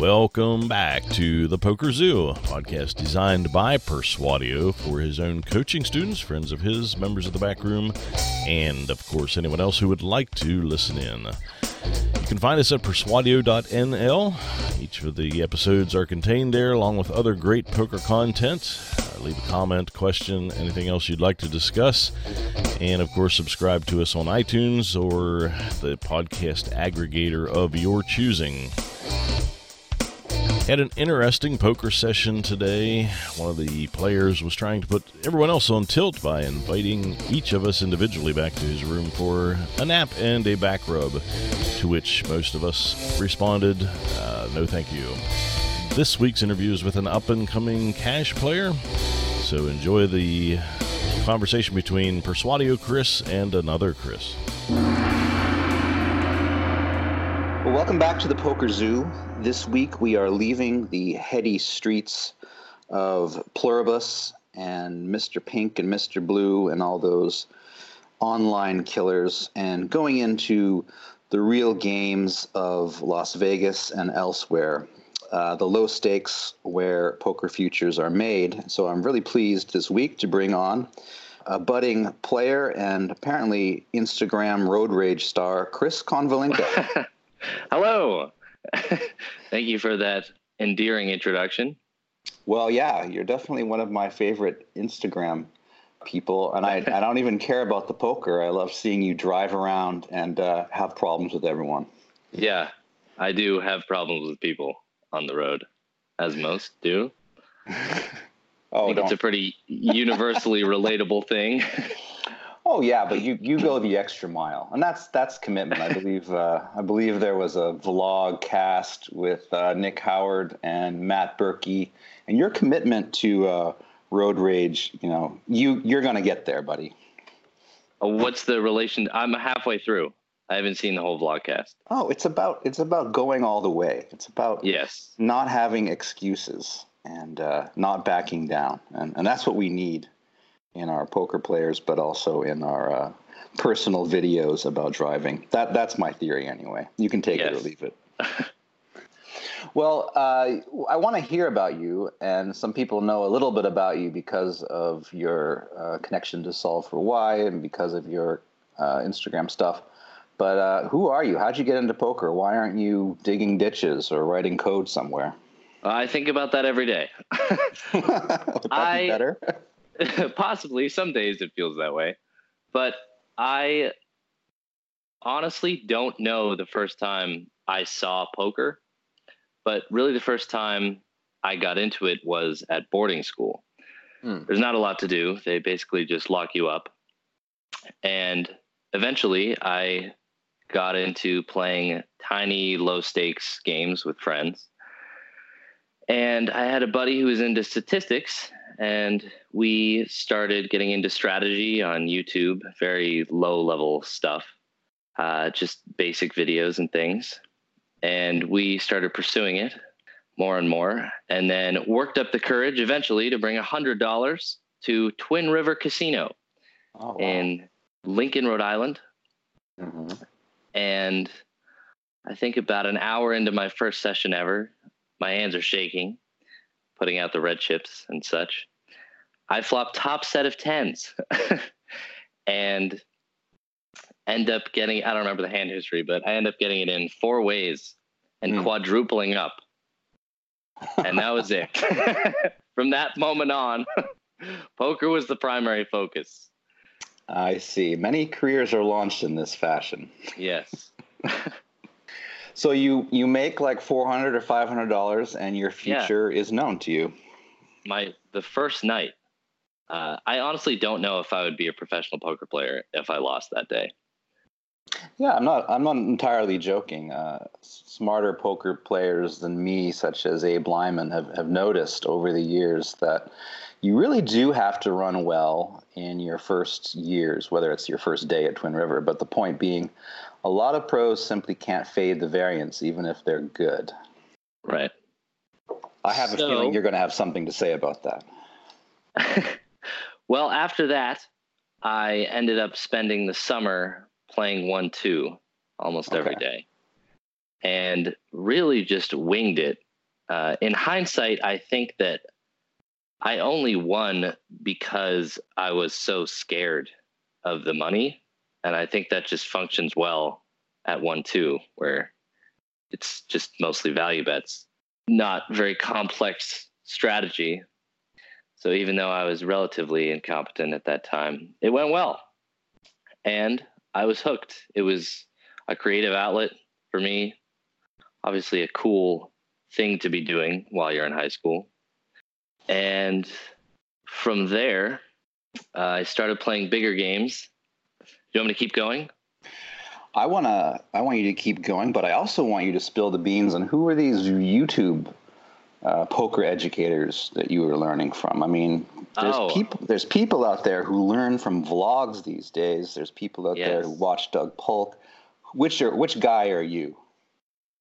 Welcome back to the Poker Zoo, podcast designed by Persuadio for his own coaching students, friends of his, members of the back room, and of course anyone else who would like to listen in. You can find us at persuadio.nl. Each of the episodes are contained there, along with other great poker content. Uh, leave a comment, question, anything else you'd like to discuss. And of course, subscribe to us on iTunes or the podcast aggregator of your choosing. Had an interesting poker session today. One of the players was trying to put everyone else on tilt by inviting each of us individually back to his room for a nap and a back rub, to which most of us responded, uh, no thank you. This week's interview is with an up and coming cash player, so enjoy the conversation between Persuadio Chris and another Chris. Welcome back to the Poker Zoo. This week we are leaving the heady streets of Pluribus and Mr. Pink and Mr. Blue and all those online killers and going into the real games of Las Vegas and elsewhere. Uh, the low stakes where poker futures are made. So I'm really pleased this week to bring on a budding player and apparently Instagram road rage star, Chris Konvalinka. Hello. Thank you for that endearing introduction. Well, yeah, you're definitely one of my favorite Instagram people, and I, I don't even care about the poker. I love seeing you drive around and uh, have problems with everyone. Yeah, I do have problems with people on the road, as most do. oh, I think it's a pretty universally relatable thing. Oh yeah, but you, you go the extra mile, and that's that's commitment. I believe uh, I believe there was a vlog cast with uh, Nick Howard and Matt Berkey, and your commitment to uh, road rage. You know, you you're gonna get there, buddy. Uh, what's the relation? I'm halfway through. I haven't seen the whole vlogcast. Oh, it's about it's about going all the way. It's about yes, not having excuses and uh, not backing down, and and that's what we need in our poker players, but also in our uh, personal videos about driving. That that's my theory anyway. You can take yes. it or leave it. well, uh, I want to hear about you, and some people know a little bit about you because of your uh, connection to Solve for Why and because of your uh, Instagram stuff. But uh, who are you? How'd you get into poker? Why aren't you digging ditches or writing code somewhere? I think about that every day. I, better? Possibly. Some days it feels that way. But I honestly don't know the first time I saw poker, but really the first time I got into it was at boarding school. Hmm. There's not a lot to do. They basically just lock you up. And eventually I got into playing tiny low stakes games with friends. And I had a buddy who was into statistics and we started getting into strategy on YouTube, very low level stuff, uh, just basic videos and things. And we started pursuing it more and more, and then worked up the courage eventually to bring $100 to Twin River Casino oh, wow. in Lincoln, Rhode Island. Mm-hmm. And I think about an hour into my first session ever, my hands are shaking, putting out the red chips and such. I flop top set of tens and end up getting, I don't remember the hand history, but I end up getting it in four ways and mm. quadrupling up. And that was it. From that moment on, poker was the primary focus. I see. Many careers are launched in this fashion. Yes. so you you make like four hundred or five hundred dollars, and your future yeah. is known to you. My the first night uh, I honestly don't know if I would be a professional poker player if I lost that day. Yeah, I'm not. I'm not entirely joking. Uh, smarter poker players than me, such as Abe Lyman, have have noticed over the years that you really do have to run well in your first years, whether it's your first day at Twin River. But the point being, a lot of pros simply can't fade the variance, even if they're good. Right. I have so, a feeling you're going to have something to say about that. Well, after that, I ended up spending the summer playing one two almost okay. every day, and really just winged it uh, in hindsight, I think that I only won because I was so scared of the money. And I think that just functions well at one, two, where it's just mostly value bets, not very complex strategy. So even though I was relatively incompetent at that time, it went well. And I was hooked. It was a creative outlet for me. Obviously, a cool thing to be doing while you're in high school. And from there, uh, I started playing bigger games. Do you want me to keep going? I want to. I want you to keep going, but I also want you to spill the beans on who are these YouTube uh, poker educators that you were learning from. I mean, there's Oh. people. There's people out there who learn from vlogs these days. There's people out there who watch Doug Polk. Which are which guy are you?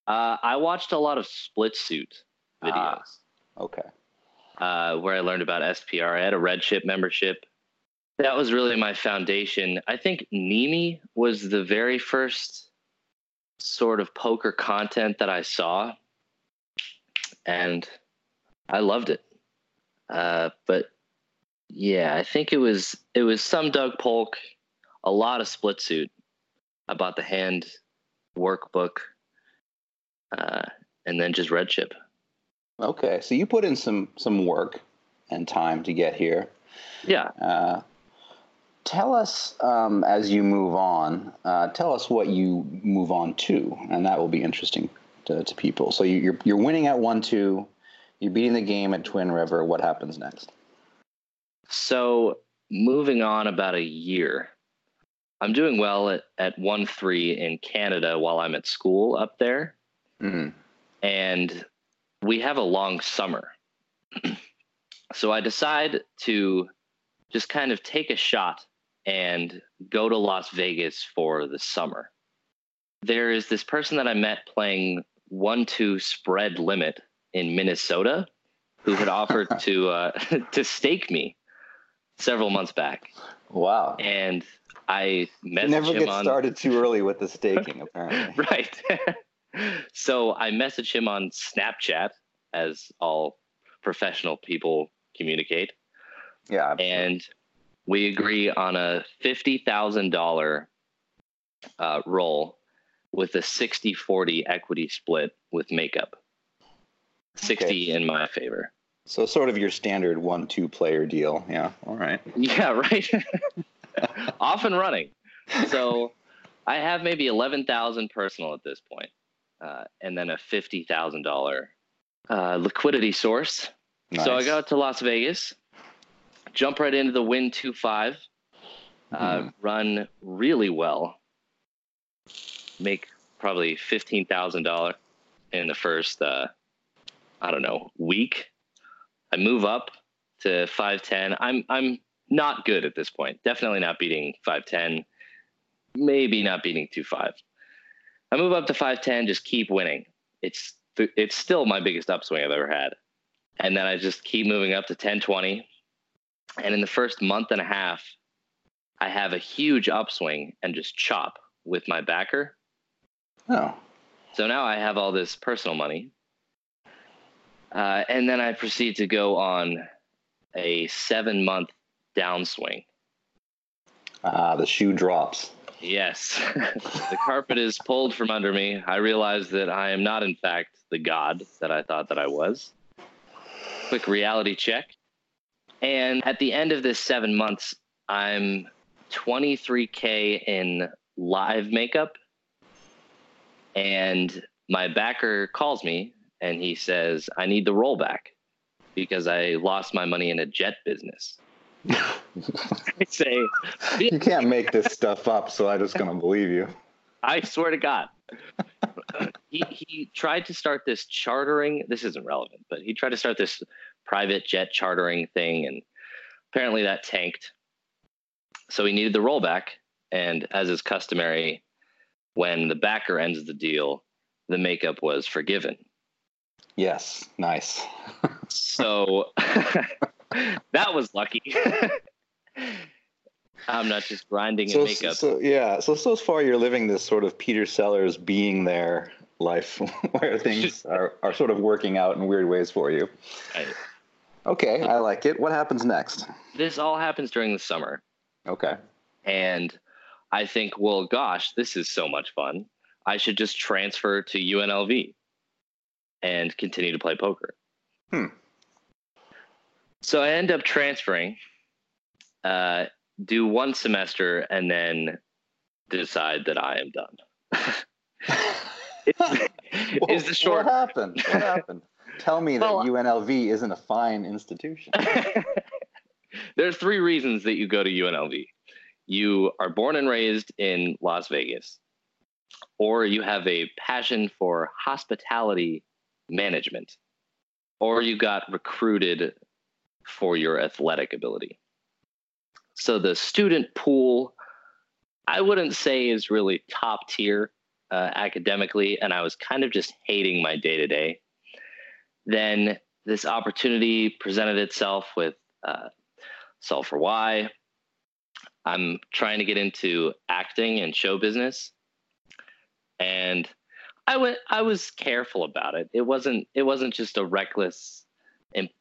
Uh, I watched a lot of SplitSuit videos Ah. Okay. uh, where I learned about SPR. I had a RedChip membership. That was really my foundation. I think Neeme was the very first sort of poker content that I saw, and I loved it. Uh, but yeah, I think it was it was some Doug Polk, a lot of SplitSuit. I bought the hand workbook, uh, and then just red chip. Okay. So you put in some some work and time to get here. Yeah. Uh, tell us um, as you move on. Uh, tell us what you move on to, and that will be interesting to, to people. So you, you're you're winning at one two. You're beating the game at Twin River. What happens next? So moving on about a year, I'm doing well at, at 1 3 in Canada while I'm at school up there. Mm. And we have a long summer. so I decide to just kind of take a shot and go to Las Vegas for the summer. There is this person that I met playing 1 2 spread limit in Minnesota who had offered to uh, to stake me several months back, Wow. and I You messaged never him get on started too early with the staking, apparently. right. so I messaged him on Snapchat, as all professional people communicate, Yeah. absolutely. and we agree on a fifty thousand dollar uh, roll with a 60-40 equity split with makeup. Sixty in my favor. So sort of your standard one-two player deal. Yeah. All right. Yeah, right. Off and running. So I have maybe eleven thousand personal at this point, uh, and then a fifty thousand dollar uh, liquidity source. So I go out to Las Vegas, jump right into the Wynn two five, uh, Mhm. run really well, make probably fifteen thousand dollar in the first uh, I don't know week. I move up to five ten. I'm I'm not good at this point. Definitely not beating five ten. Maybe not beating two five. I move up to five ten. Just keep winning. It's it's still my biggest upswing I've ever had. And then I just keep moving up to ten twenty. And in the first month and a half, I have a huge upswing and just chop with my backer. Oh. So now I have all this personal money. Uh, and then I proceed to go on a seven month downswing. Ah, the shoe drops. Yes, the carpet is pulled from under me. I realize that I am not, in fact, the god that I thought that I was. Quick reality check. And at the end of this seven months, I'm 23K in live makeup. And my backer calls me and he says, I need the rollback because I lost my money in a jet business. I say, you can't make this stuff up, so I'm just gonna believe you. I swear to God. he he tried to start this chartering. This isn't relevant, but he tried to start this private jet chartering thing, and apparently that tanked. So he needed the rollback, and as is customary, when the backer ends the deal, the makeup was forgiven. Yes, nice. So that was lucky. I'm not just grinding in So, makeup. so yeah, so so far you're living this sort of Peter Sellers being there life where things are, are sort of working out in weird ways for you. Okay, I like it. What happens next? this all happens during the summer. Okay. And I think, well, gosh, this is so much fun. I should just transfer to UNLV and continue to play poker. Hmm. So I end up transferring, uh, do one semester, and then decide that I am done. is the short. What happened? What happened? Tell me that Well- UNLV isn't a fine institution. There's three reasons that you go to UNLV. You are born and raised in Las Vegas, or you have a passion for hospitality management, or you got recruited for your athletic ability. So the student pool, I wouldn't say is really top tier uh, academically, and I was kind of just hating my day to day. Then this opportunity presented itself with uh, for Why. I'm trying to get into acting and show business, and I went. I was careful about it. It wasn't. It wasn't just a reckless,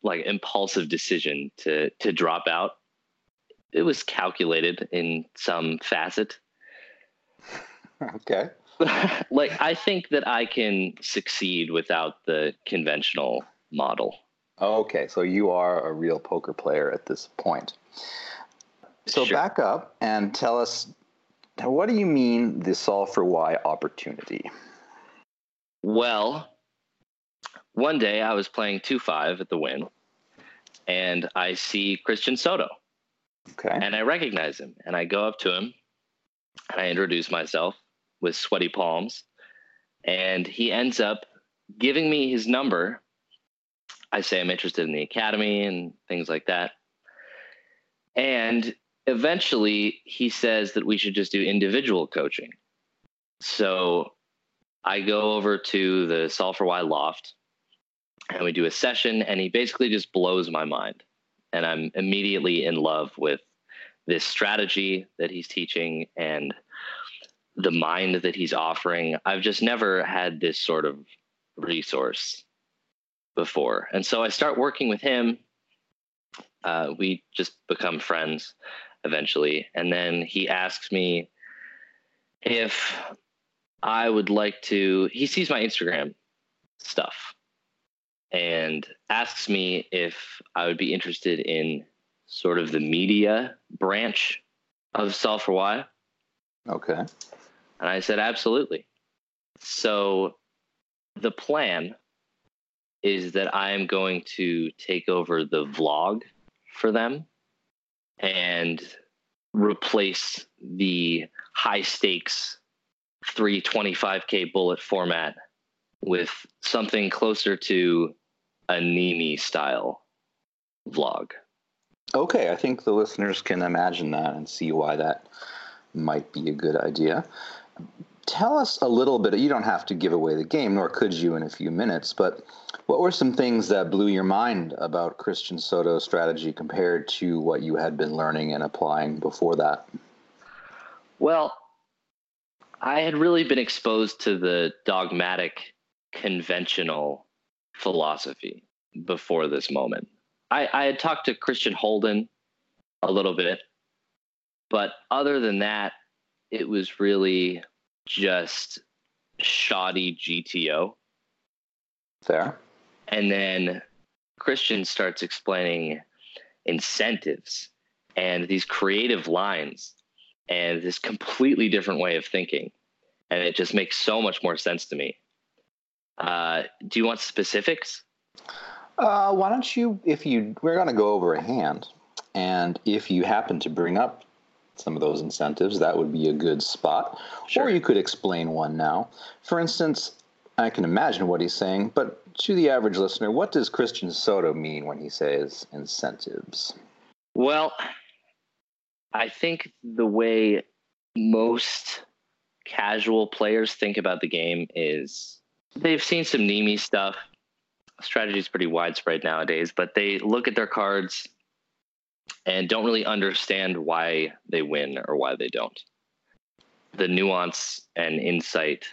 like impulsive decision to to drop out. It was calculated in some facet. okay. like I think that I can succeed without the conventional model. Okay, so you are a real poker player at this point. So Sure. back up and tell us what do you mean the solve for why opportunity? Well, one day I was playing 2 5 at the Wynn, and I see Christian Soto, Okay. and I recognize him. And I go up to him, and I introduce myself with sweaty palms. And he ends up giving me his number. I say I'm interested in the academy and things like that. And eventually he says that we should just do individual coaching. So I go over to the Solve Why loft and we do a session, and he basically just blows my mind. And I'm immediately in love with this strategy that he's teaching and the mind that he's offering. I've just never had this sort of resource before. And so I start working with him. Uh, we just become friends eventually. And then he asks me if I would like to, he sees my Instagram stuff and asks me if I would be interested in sort of the media branch of Solve for Why. Okay. And I said, absolutely. So the plan is that I am going to take over the vlog for them and replace the high stakes 325k bullet format with something closer to a Neeme style vlog. Okay, I think the listeners can imagine that and see why that might be a good idea. Tell us a little bit, you don't have to give away the game, nor could you in a few minutes, but what were some things that blew your mind about Christian Soto's strategy compared to what you had been learning and applying before that? Well, I had really been exposed to the dogmatic, conventional philosophy before this moment. I, I had talked to Christian Holden a little bit, but other than that, it was really just shoddy GTO. Fair. And then Christian starts explaining incentives and these creative lines and this completely different way of thinking. And it just makes so much more sense to me. Uh, do you want specifics? Uh, why don't you, if you, we're going to go over a hand, and if you happen to bring up some of those incentives, that would be a good spot. Sure. Or you could explain one now. For instance, I can imagine what he's saying, but to the average listener, what does Christian Soto mean when he says incentives? Well, I think the way most casual players think about the game is they've seen some Neeme stuff. Strategy is pretty widespread nowadays, but they look at their cards and don't really understand why they win or why they don't. The nuance and insight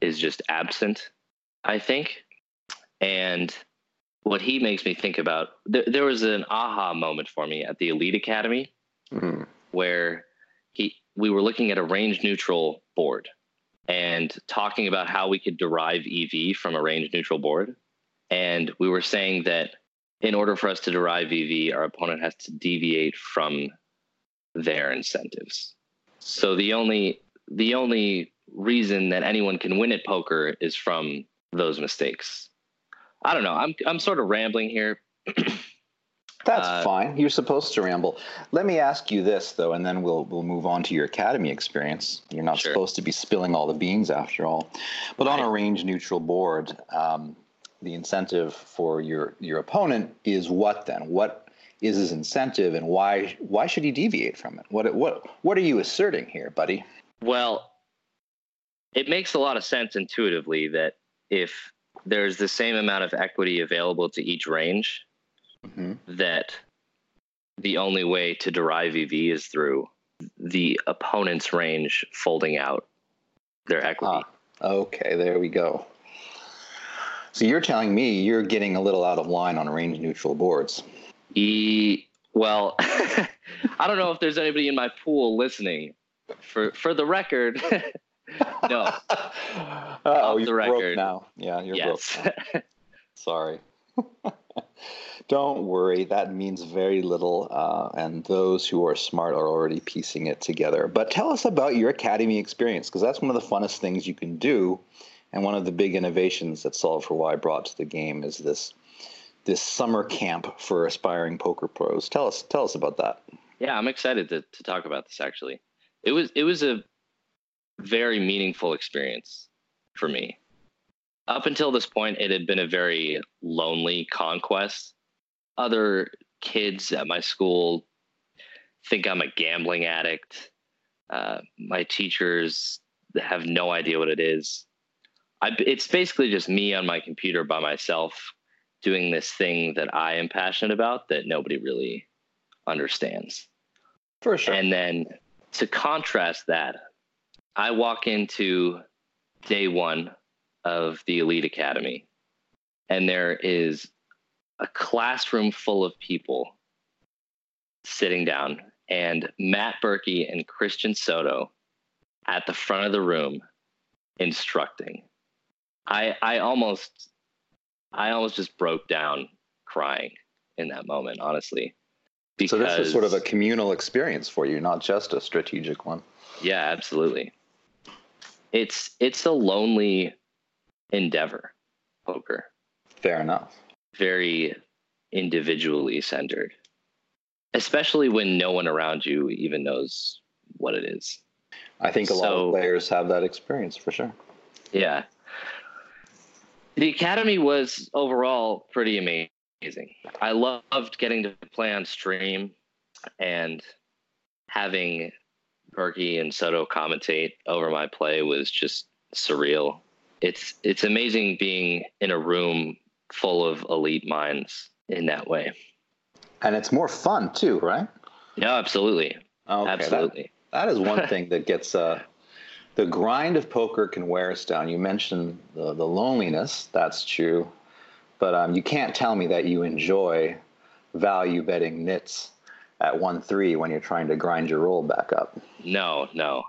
is just absent, I think. And what he makes me think about, there, there was an aha moment for me at the Elite Academy Mm. where he we were looking at a range neutral board and talking about how we could derive EV from a range neutral board. And we were saying that in order for us to derive EV, our opponent has to deviate from their incentives. So the only the only reason that anyone can win at poker is from those mistakes. I don't know. I'm I'm sort of rambling here. That's Uh, fine. You're supposed to ramble. Let me ask you this though, and then we'll we'll move on to your academy experience. You're not Sure. supposed to be spilling all the beans after all. But on a range neutral board, um, the incentive for your your opponent is what then? What is his incentive, and why why should he deviate from it? What what what are you asserting here, buddy? Well, it makes a lot of sense intuitively that if there's the same amount of equity available to each range, hmm that the only way to derive EV is through the opponent's range folding out their equity. Ah, okay, there we go. So you're telling me you're getting a little out of line on range neutral boards. E well, I don't know if there's anybody in my pool listening. For for the record, no. oh, you're broke now. Yeah, you're yes. broke. Now. Sorry. Don't worry. That means very little, uh, and those who are smart are already piecing it together. But tell us about your academy experience, because that's one of the funnest things you can do, and one of the big innovations that Solve for Why brought to the game is this this summer camp for aspiring poker pros. Tell us tell us about that. Yeah, I'm excited to, to talk about this actually. It was it was a very meaningful experience for me. Up until this point, it had been a very lonely conquest. Other kids at my school think I'm a gambling addict. Uh, my teachers have no idea what it is. I, it's basically just me on my computer by myself doing this thing that I am passionate about that nobody really understands. For sure. And then to contrast that, I walk into day one of the Elite Academy, and there is a classroom full of people sitting down, and Matt Berkey and Christian Soto at the front of the room instructing. I I almost I almost just broke down crying in that moment, honestly. Because, so this is sort of a communal experience for you, not just a strategic one. yeah, absolutely. It's it's a lonely endeavor, poker. Fair enough. Very individually centered. Especially when no one around you even knows what it is. I think a lot of players have that experience for sure. Yeah. The academy was overall pretty amazing. I loved getting to play on stream and having Berkey and Soto commentate over my play was just surreal. It's it's amazing being in a room full of elite minds in that way. And it's more fun too, right? Yeah, absolutely. Okay, that- absolutely. that is one thing that gets uh, the grind of poker can wear us down. You mentioned the, the loneliness, that's true. But um, you can't tell me that you enjoy value betting nits at 1 3 when you're trying to grind your roll back up. No, no.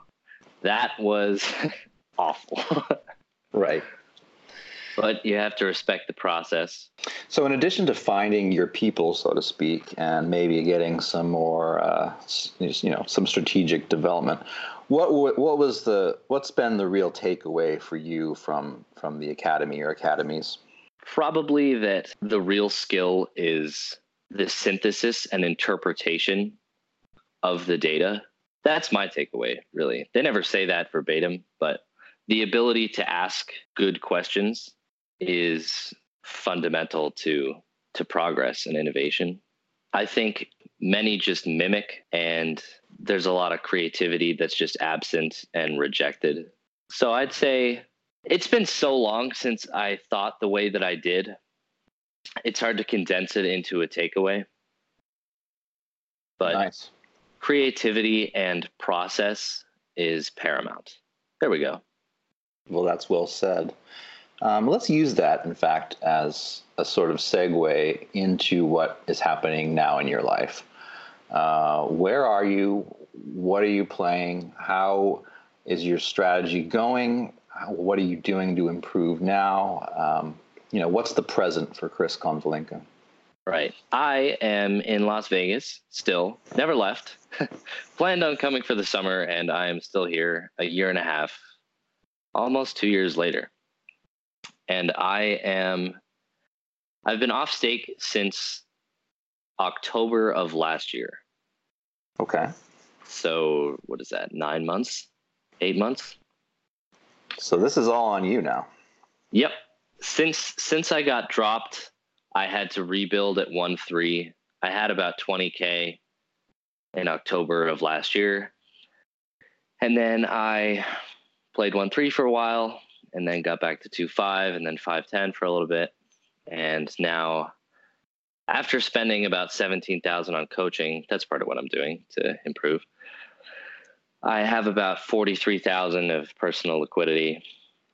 That was awful. Right. but you have to respect the process. So, in addition to finding your people, so to speak, and maybe getting some more, uh, you know, some strategic development, what what was the what's been the real takeaway for you from from the academy or academies? Probably that the real skill is the synthesis and interpretation of the data. That's my takeaway, really. They never say that verbatim, but the ability to ask good questions is fundamental to to progress and innovation. I think many just mimic and there's a lot of creativity that's just absent and rejected. So I'd say it's been so long since I thought the way that I did. It's hard to condense it into a takeaway. But nice. creativity and process is paramount. There we go. Well, that's well said. Um, let's use that, in fact, as a sort of segue into what is happening now in your life. Uh, where are you? What are you playing? How is your strategy going? What are you doing to improve now? Um, you know, what's the present for Chris Konvalinka? Right. I am in Las Vegas still, never left. Planned on coming for the summer, and I am still here a year and a half, almost two years later. And I am, I've been off stake since October of last year. Okay. So, what is that, nine months? Eight months? So, this is all on you now. Yep. Since since I got dropped I had to rebuild at 1 3. I had about 20K in October of last year. And then I played 1 3 for a while and then got back to 2 5 and then 5 10 for a little bit. And now, after spending about 17,000 on coaching, that's part of what I'm doing to improve. I have about 43,000 of personal liquidity,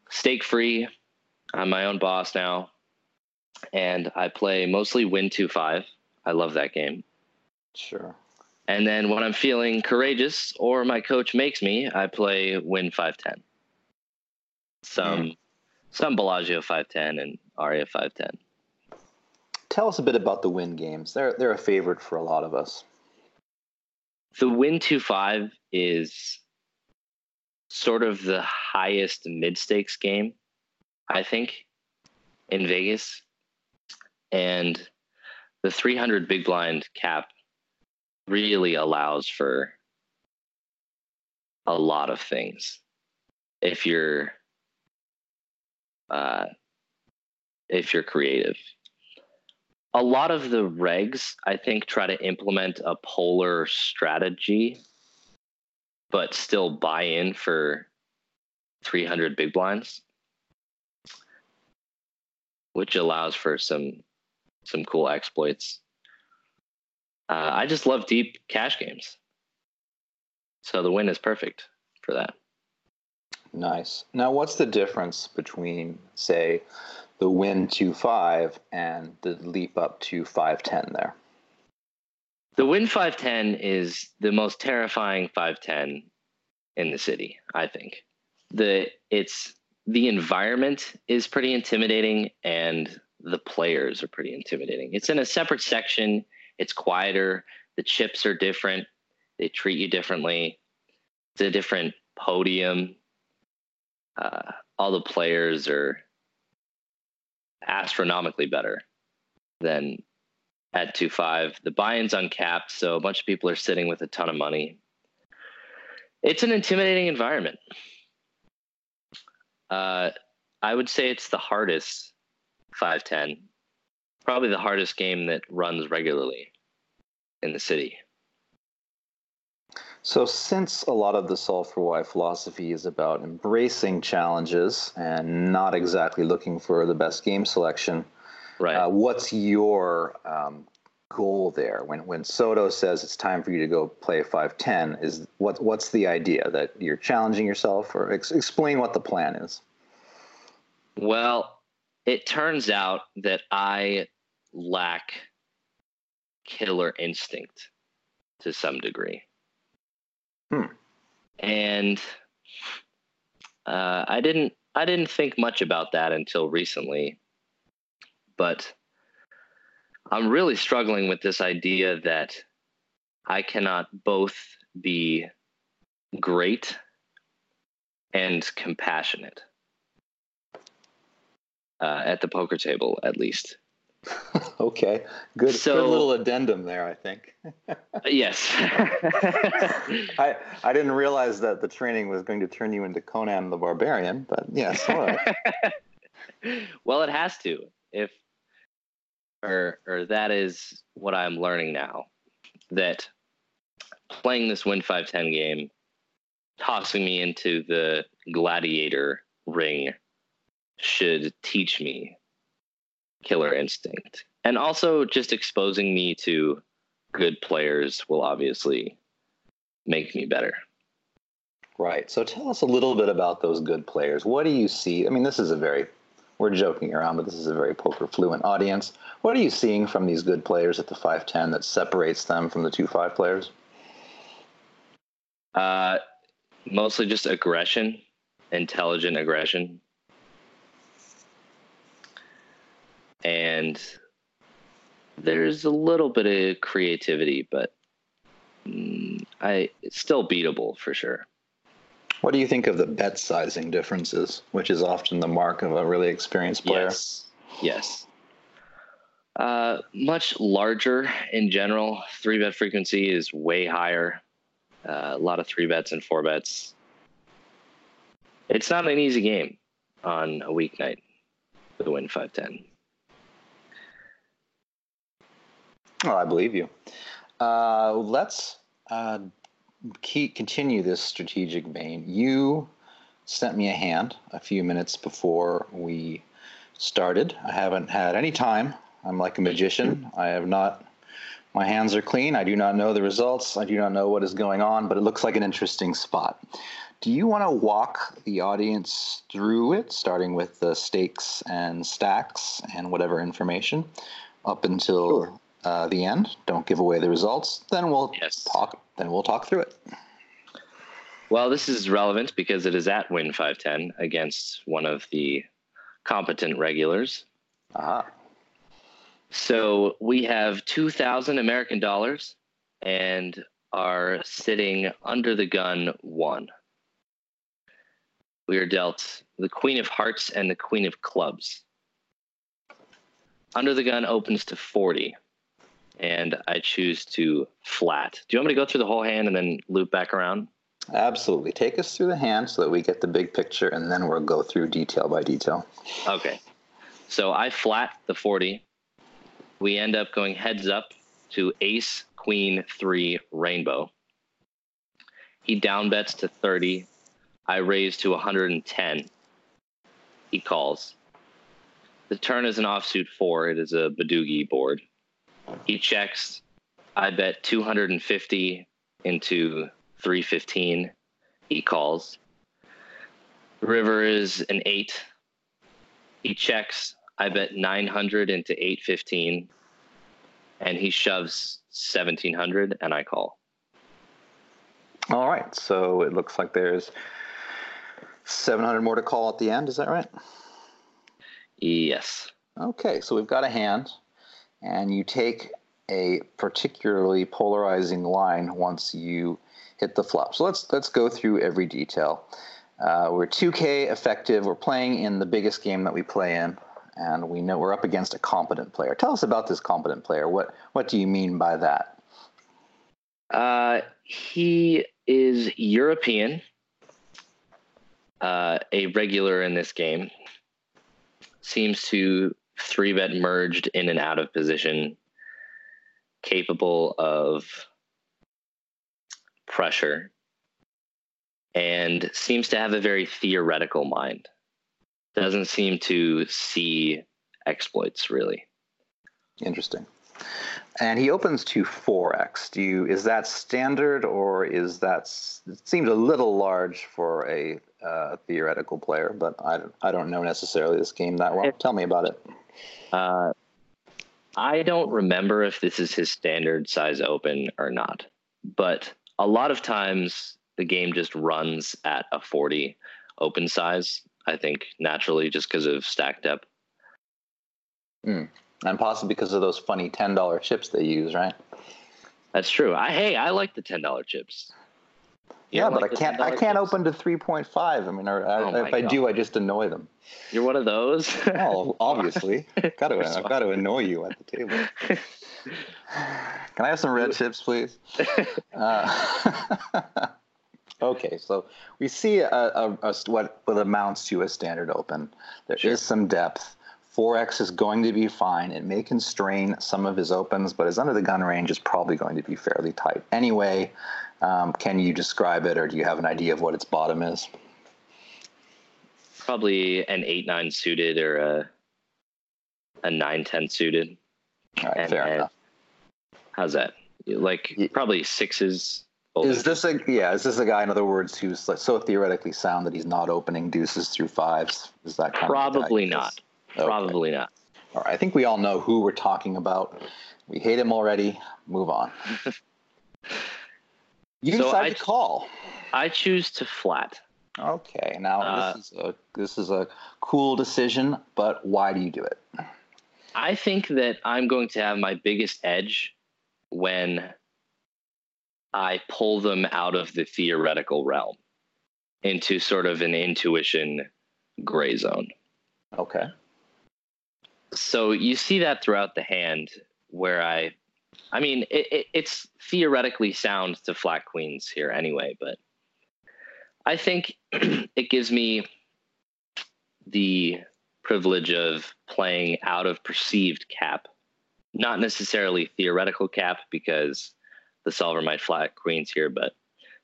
stake free. I'm my own boss now and I play mostly Wynn 2 5. I love that game. Sure. And then when I'm feeling courageous or my coach makes me, I play Wynn 510. Some, mm. some Bellagio 5 10 and Aria 5 10. Tell us a bit about the Wynn games. They're, they're a favorite for a lot of us. The Wynn 2 5 is sort of the highest mid stakes game, I think, in Vegas and the 300 big blind cap really allows for a lot of things if you're uh, if you're creative a lot of the regs i think try to implement a polar strategy but still buy in for 300 big blinds which allows for some some cool exploits. Uh, I just love deep cash games. So the Wynn is perfect for that. Nice. Now, what's the difference between, say, the Wynn 2 5 and the leap up to 510 there? The Wynn 510 is the most terrifying 510 in the city, I think. The it's the environment is pretty intimidating and the players are pretty intimidating. It's in a separate section. It's quieter. The chips are different. They treat you differently. It's a different podium. Uh, all the players are astronomically better than at 2.5. The buy-in's uncapped, so a bunch of people are sitting with a ton of money. It's an intimidating environment. Uh, I would say it's the hardest 510. Probably the hardest game that runs regularly in the city. So, since a lot of the Solve for Why philosophy is about embracing challenges and not exactly looking for the best game selection, right? Uh, what's your um, goal there? When when Soto says it's time for you to go play five ten, is what what's the idea that you're challenging yourself, or ex- explain what the plan is? Well, it turns out that I lack killer instinct to some degree. Hmm. And uh, I didn't I didn't think much about that until recently, but I'm really struggling with this idea that I cannot both be great and compassionate uh, at the poker table, at least. okay, good. So, good little addendum there, I think. Uh, yes. I I didn't realize that the training was going to turn you into Conan the Barbarian, but yes, all right. well, it has to. If or or that is what I'm learning now. That playing this Wynn five ten game, tossing me into the gladiator ring should teach me killer instinct. And also just exposing me to good players will obviously make me better. Right. So tell us a little bit about those good players. What do you see? I mean, this is a very, we're joking around, but this is a very poker fluent audience. What are you seeing from these good players at the 510 that separates them from the 2 5 players? Uh, mostly just aggression, intelligent aggression. And there's a little bit of creativity, but mm, I it's still beatable for sure. What do you think of the bet sizing differences, which is often the mark of a really experienced player? Yes. Yes. Uh, much larger in general. Three bet frequency is way higher. Uh, a lot of three bets and four bets. It's not an easy game on a weeknight to win 510. Oh, I believe you. Uh, let's uh, keep, continue this strategic vein. You sent me a hand a few minutes before we started. I haven't had any time. I'm like a magician. I have not. My hands are clean. I do not know the results. I do not know what is going on, but it looks like an interesting spot. Do you want to walk the audience through it, starting with the stakes and stacks and whatever information up until sure. Uh, the end? Don't give away the results. Then we'll yes. talk then we'll talk through it. Well, this is relevant because it is at Wynn 510 against one of the competent regulars. Ah. So we have 2,000 American dollars and are sitting under the gun one. We are dealt the Queen of Hearts and the Queen of Clubs. Under the gun opens to 40 and I choose to flat. Do you want me to go through the whole hand and then loop back around? Absolutely. Take us through the hand so that we get the big picture, and then we'll go through detail by detail. Okay. So I flat the 40. We end up going heads up to ace, queen, three, rainbow. He down bets to 30. I raise to 110. He calls. The turn is an offsuit four. It is a Badugi board. He checks. I bet 250 into 315. He calls. River is an eight. He checks. I bet 900 into 815. And he shoves 1700 and I call. All right. So it looks like there's 700 more to call at the end. Is that right? Yes. Okay. So we've got a hand and you take a particularly polarizing line once you hit the flop. So let's let's go through every detail. Uh, we're 2K effective. We're playing in the biggest game that we play in, and we know we're up against a competent player. Tell us about this competent player. What what do you mean by that? Uh, he is European, uh, a regular in this game. Seems to three bet merged in and out of position, capable of pressure, and seems to have a very theoretical mind. Doesn't seem to see exploits really. Interesting. And he opens to 4x. Do you is that standard or is that it seems a little large for a uh, theoretical player, but I I don't know necessarily this game that well. Tell me about it. Uh, I don't remember if this is his standard size open or not, but a lot of times the game just runs at a 40 open size. I think naturally just because of stacked up. Mm. And possibly because of those funny ten dollar chips they use, right? That's true. I hey, I like the ten dollar chips. Yeah, but like I can't. I can't open to three point five. I mean, or, oh if I do, I just annoy them. You're one of those. oh, obviously, got to. I've got to annoy you at the table. Can I have some red chips, please? Uh, okay, so we see a, a, a, what, what amounts to a standard open. There sure. is some depth. 4x is going to be fine. It may constrain some of his opens, but his under the gun range is probably going to be fairly tight. Anyway, um, can you describe it or do you have an idea of what its bottom is? Probably an 8 9 suited or a, a 9 10 suited. All right, and, fair enough. How's that? Like probably sixes, Is this a yeah? Is this a guy, in other words, who's like so theoretically sound that he's not opening deuces through fives? Is that kind probably not? Okay. Probably not. All right, I think we all know who we're talking about. We hate him already. Move on. you so decide I, to call. I choose to flat. Okay, now uh, this is a this is a cool decision, but why do you do it? I think that I'm going to have my biggest edge when I pull them out of the theoretical realm into sort of an intuition gray zone. Okay. So you see that throughout the hand where I, I mean, it, it, it's theoretically sound to flat queens here anyway, but I think it gives me the privilege of playing out of perceived cap, not necessarily theoretical cap because the solver might flat queens here, but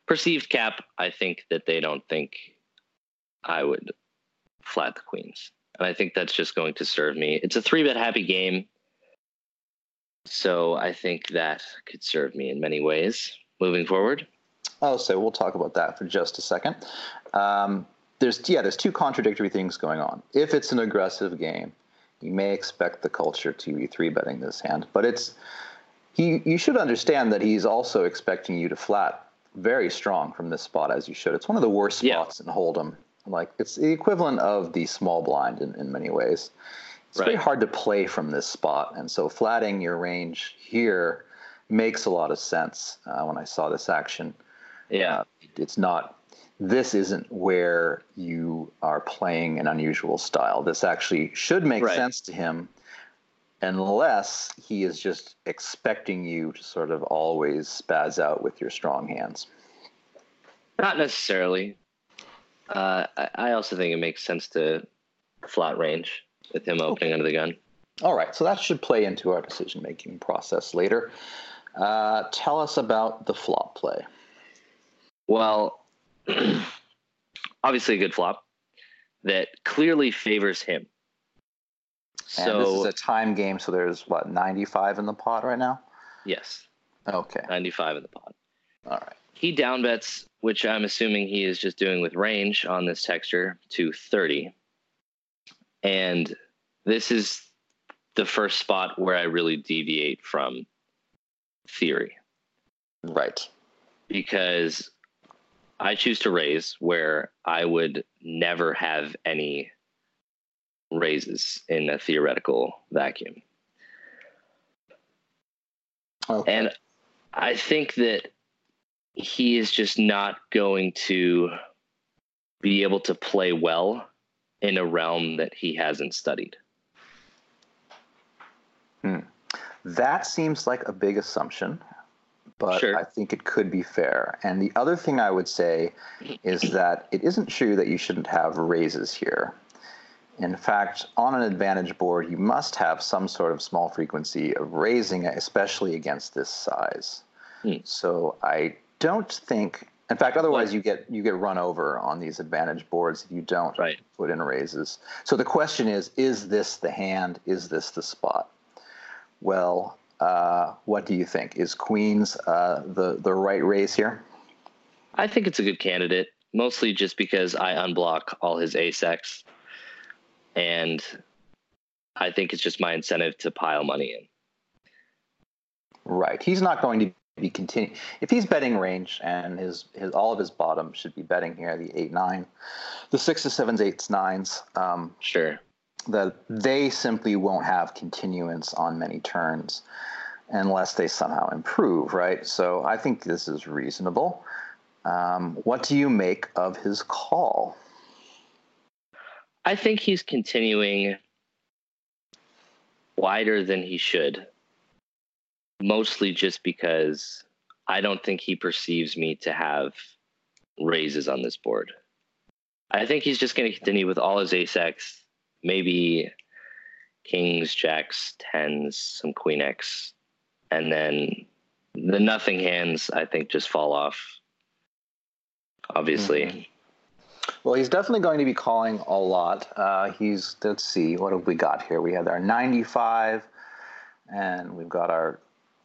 perceived cap, I think that they don't think I would flat the queens. And I think that's just going to serve me. It's a three bet happy game. So I think that could serve me in many ways moving forward. Oh, so we'll talk about that for just a second. Um, there's yeah, there's two contradictory things going on. If it's an aggressive game, you may expect the culture to be three betting this hand, but it's he. You should understand that he's also expecting you to flat very strong from this spot as you should. It's one of the worst spots yeah. in Hold'em. Like it's the equivalent of the small blind in, in many ways. It's right. very hard to play from this spot, and so flatting your range here makes a lot of sense. Uh, when I saw this action, yeah, uh, it's not this isn't where you are playing an unusual style. This actually should make right. sense to him unless he is just expecting you to sort of always spaz out with your strong hands. Not necessarily. Uh, I also think it makes sense to flat range with him opening under the gun. All right, so that should play into our decision making process later. Uh, tell us about the flop play. Well, obviously a good flop that clearly favors him. And so this is a time game, so there's what 95 in the pot right now. Yes. Okay. 95 in the pot. All right. He down bets, which I'm assuming he is just doing with range on this texture to 30. And this is the first spot where I really deviate from theory. Right. Because I choose to raise where I would never have any raises in a theoretical vacuum. Okay. And I think that he is just not going to be able to play well in a realm that he hasn't studied. Hmm. That seems like a big assumption but sure. I think it could be fair. And the other thing I would say is that it isn't true that you shouldn't have raises here. In fact, on an advantage board, you must have some sort of small frequency of raising, especially against this size. Hmm. So I don't think, in fact, otherwise you get you get run over on these advantage boards if you don't right. put in raises. So the question is: Is this the hand? Is this the spot? Well, uh, what do you think? Is Queens uh, the the right raise here? I think it's a good candidate, mostly just because I unblock all his ace X, and I think it's just my incentive to pile money in. Right, he's not going to be continue if he's betting range and his his all of his bottom should be betting here the eight nine, the sixes sevens eights nines. Um, sure that they simply won't have continuance on many turns unless they somehow improve, right? So I think this is reasonable. Um, what do you make of his call? I think he's continuing wider than he should, mostly just because I don't think he perceives me to have raises on this board. I think he's just going to continue with all his ace X maybe kings, jacks, tens, some queen X, and then the nothing hands. I think just fall off. Obviously. Mm-hmm. Well, he's definitely going to be calling a lot. Uh, he's let's see, what have we got here? We have our 95, and we've got our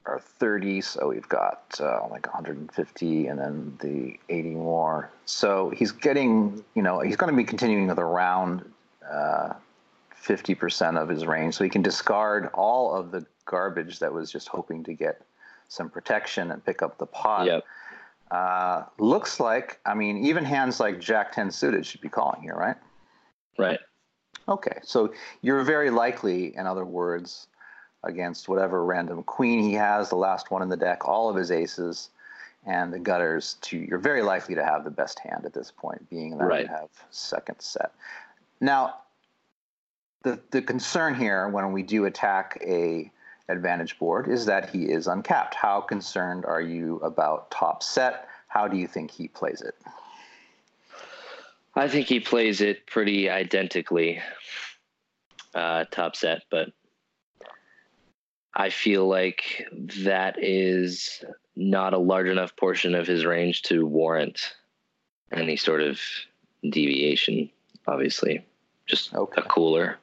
are 30, so we've got uh, like 150 and then the 80 more. So he's getting, you know, he's going to be continuing with around uh, 50% of his range. So he can discard all of the garbage that was just hoping to get some protection and pick up the pot. Yep. Uh, looks like, I mean, even hands like Jack 10 suited should be calling here, right? Right. Okay, so you're very likely, in other words, against whatever random queen he has, the last one in the deck, all of his aces, and the gutters. To you're very likely to have the best hand at this point, being that Right. you have second set. Now, the the concern here when we do attack a advantage board is that he is uncapped. How concerned are you about top set? How do you think he plays it? I think he plays it pretty identically, uh, top set, but I feel like that is not a large enough portion of his range to warrant any sort of deviation, obviously. Just Okay. a cooler,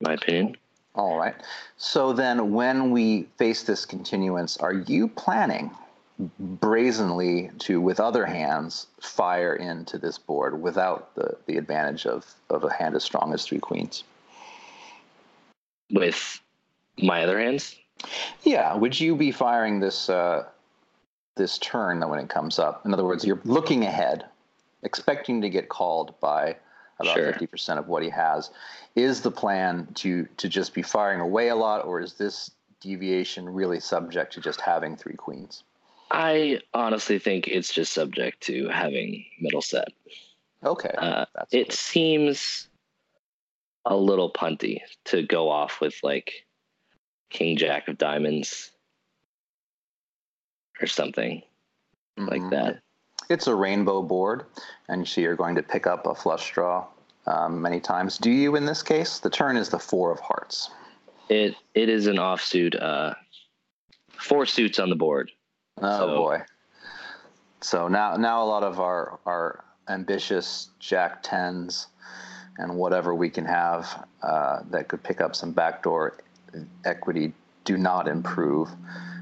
in my opinion. All right. So then, when we face this continuance, are you planning brazenly to, with other hands, fire into this board without the, the advantage of, of a hand as strong as three queens? With my other hands, Yeah. Would you be firing this uh, this turn when it comes up? In other words, you're looking ahead, expecting to get called by about Sure. fifty percent of what he has. Is the plan to to just be firing away a lot, or is this deviation really subject to just having three queens? I honestly think it's just subject to having middle set. Okay, Uh, it good. seems a little punty to go off with like king jack of diamonds or something like Mhm. that It's a rainbow board, and so you're going to pick up a flush draw um, many times. Do you in this case? The turn is the four of hearts. it it is an offsuit uh four suits on the board Oh So- boy. So now now a lot of our our ambitious jack tens and whatever we can have uh, that could pick up some backdoor equity do not improve.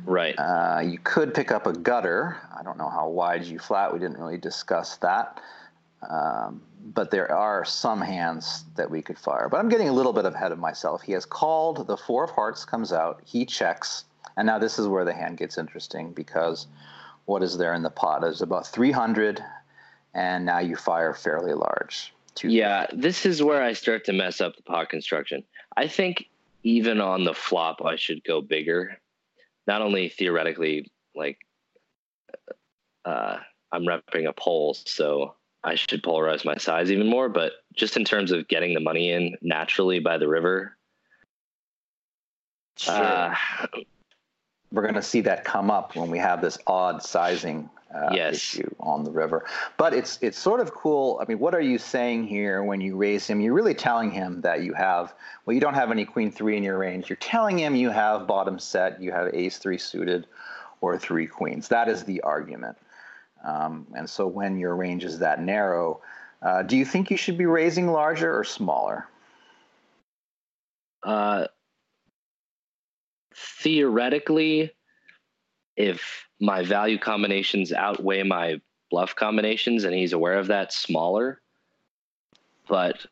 right Uh, you could pick up a gutter. I don't know how wide you flat. We didn't really discuss that. Um, but there are some hands that we could fire. But I'm getting a little bit ahead of myself. He has called, the four of hearts comes out, he checks. And now this is where the hand gets interesting because what is there in the pot? There's about 300, and now you fire fairly large. Two- yeah this is where i start to mess up the pot construction i think even on the flop i should go bigger not only theoretically like uh i'm repping a pole so i should polarize my size even more but just in terms of getting the money in naturally by the river Sure. uh, we're going to see that come up when we have this odd sizing uh, Yes. issue on the river. But it's it's sort of cool. I mean, what are you saying here when you raise him? You're really telling him that you have well, you don't have any queen three in your range. You're telling him you have bottom set, you have ace three suited, or three queens. That is the argument. Um, and so when your range is that narrow, uh, do you think you should be raising larger or smaller? Uh, theoretically, if my value combinations outweigh my bluff combinations and he's aware of that, smaller. But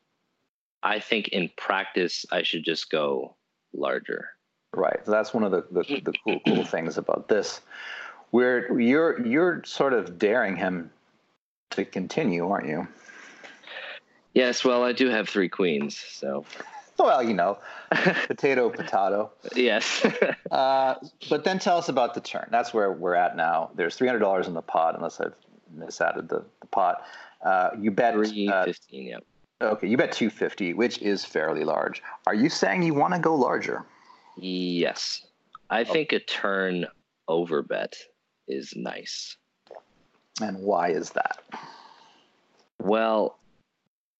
I think in practice, I should just go larger. Right. So that's one of the, the, the cool cool things about this. Where you're you're sort of daring him to continue, aren't you? Yes, well, I do have three queens, so Well, you know, potato, potato. yes. Uh, but then tell us about the turn. That's where we're at now. There's three hundred dollars in the pot, unless I've misadded the, the pot. Uh, you bet. Three Uh, fifteen. Yep. okay, you bet two fifty, which is fairly large. Are you saying you want to go larger? Yes, I think a turn over bet is nice. And why is that? Well,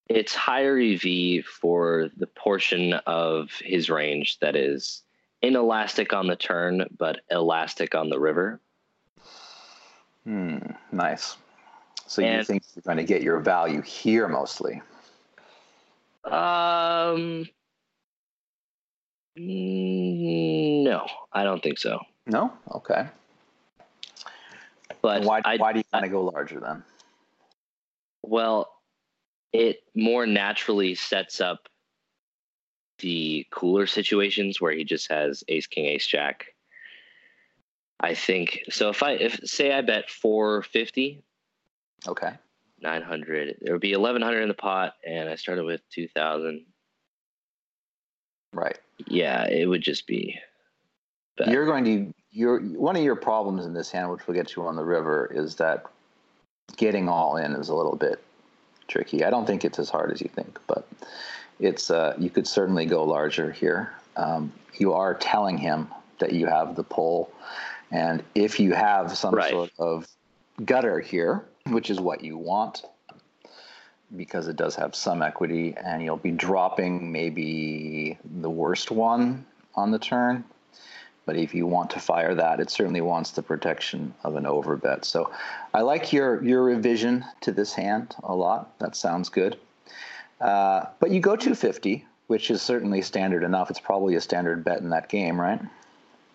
it's higher EV for the portion of his range that is inelastic on the turn, but elastic on the river. Hmm. Nice. So you think you're going to get your value here mostly? Um, no, I don't think so. No. Okay. But why? I, why do you want to go larger then? Well, it more naturally sets up the cooler situations where he just has ace king ace jack. I think so. If I if say I bet four fifty, Okay. nine hundred, there would be eleven hundred in the pot, and I started with two thousand. Right. Yeah, it would just be. You're going to your one of your problems in this hand, which will get you on the river, is that getting all in is a little bit tricky. I don't think it's as hard as you think, but it's uh, you could certainly go larger here. Um, you are telling him that you have the pull, and if you have some Right. sort of gutter here, which is what you want, because it does have some equity, and you'll be dropping maybe the worst one on the turn. But if you want to fire that, it certainly wants the protection of an overbet. So I like your your revision to this hand a lot. That sounds good. Uh, but you go 250, which is certainly standard enough. It's probably a standard bet in that game, right?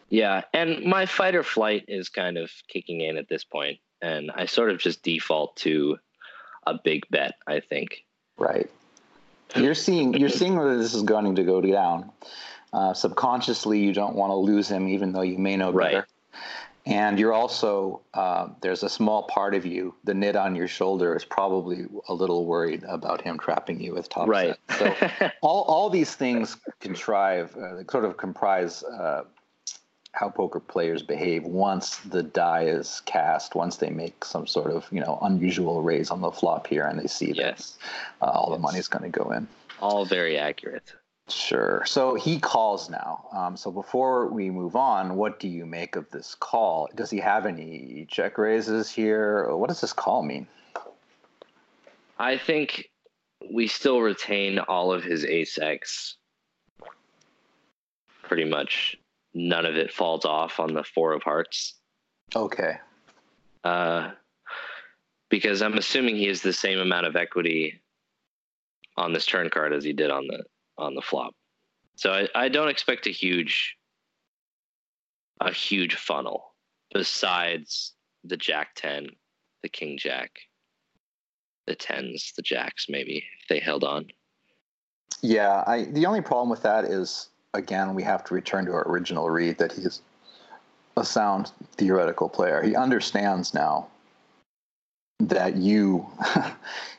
Yeah, and my fight or flight is kind of kicking in at this point, and I sort of just default to a big bet. I think. Right. You're seeing you're seeing where this is going to go down. Uh, subconsciously, you don't want to lose him, even though you may know Right. better. And you're also uh, there's a small part of you, the nit on your shoulder, is probably a little worried about him trapping you with top Right. set. So all all these things contrive, uh, sort of comprise uh, how poker players behave once the die is cast, once they make some sort of you know unusual raise on the flop here, and they see that yes, uh, all the Yes. money's going to go in. all very accurate. Sure. So he calls now. Um, so before we move on, what do you make of this call? Does he have any check raises here? What does this call mean? I think we still retain all of his ace X. Pretty much none of it falls off on the four of hearts. Okay. Uh, because I'm assuming he has the same amount of equity on this turn card as he did on the on the flop. So I, I don't expect a huge a huge funnel besides the jack ten, the king jack, the tens, the jacks maybe if they held on. Yeah. I the only problem with that is again we have to return to our original read that he's a sound theoretical player. He understands now that you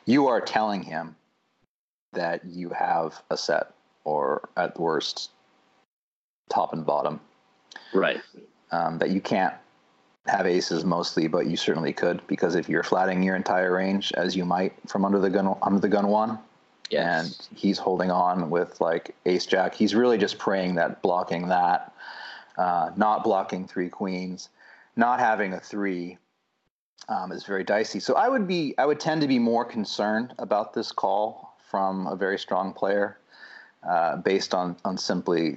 you are telling him that you have a set or at worst top and bottom Right. um, that you can't have aces mostly, but you certainly could because if you're flatting your entire range as you might from under the gun under the gun one, Yes. and he's holding on with like ace jack, he's really just praying that blocking that, uh, not blocking three queens, not having a three. Um, is very dicey. So I would be, I would tend to be more concerned about this call from a very strong player, uh, based on on simply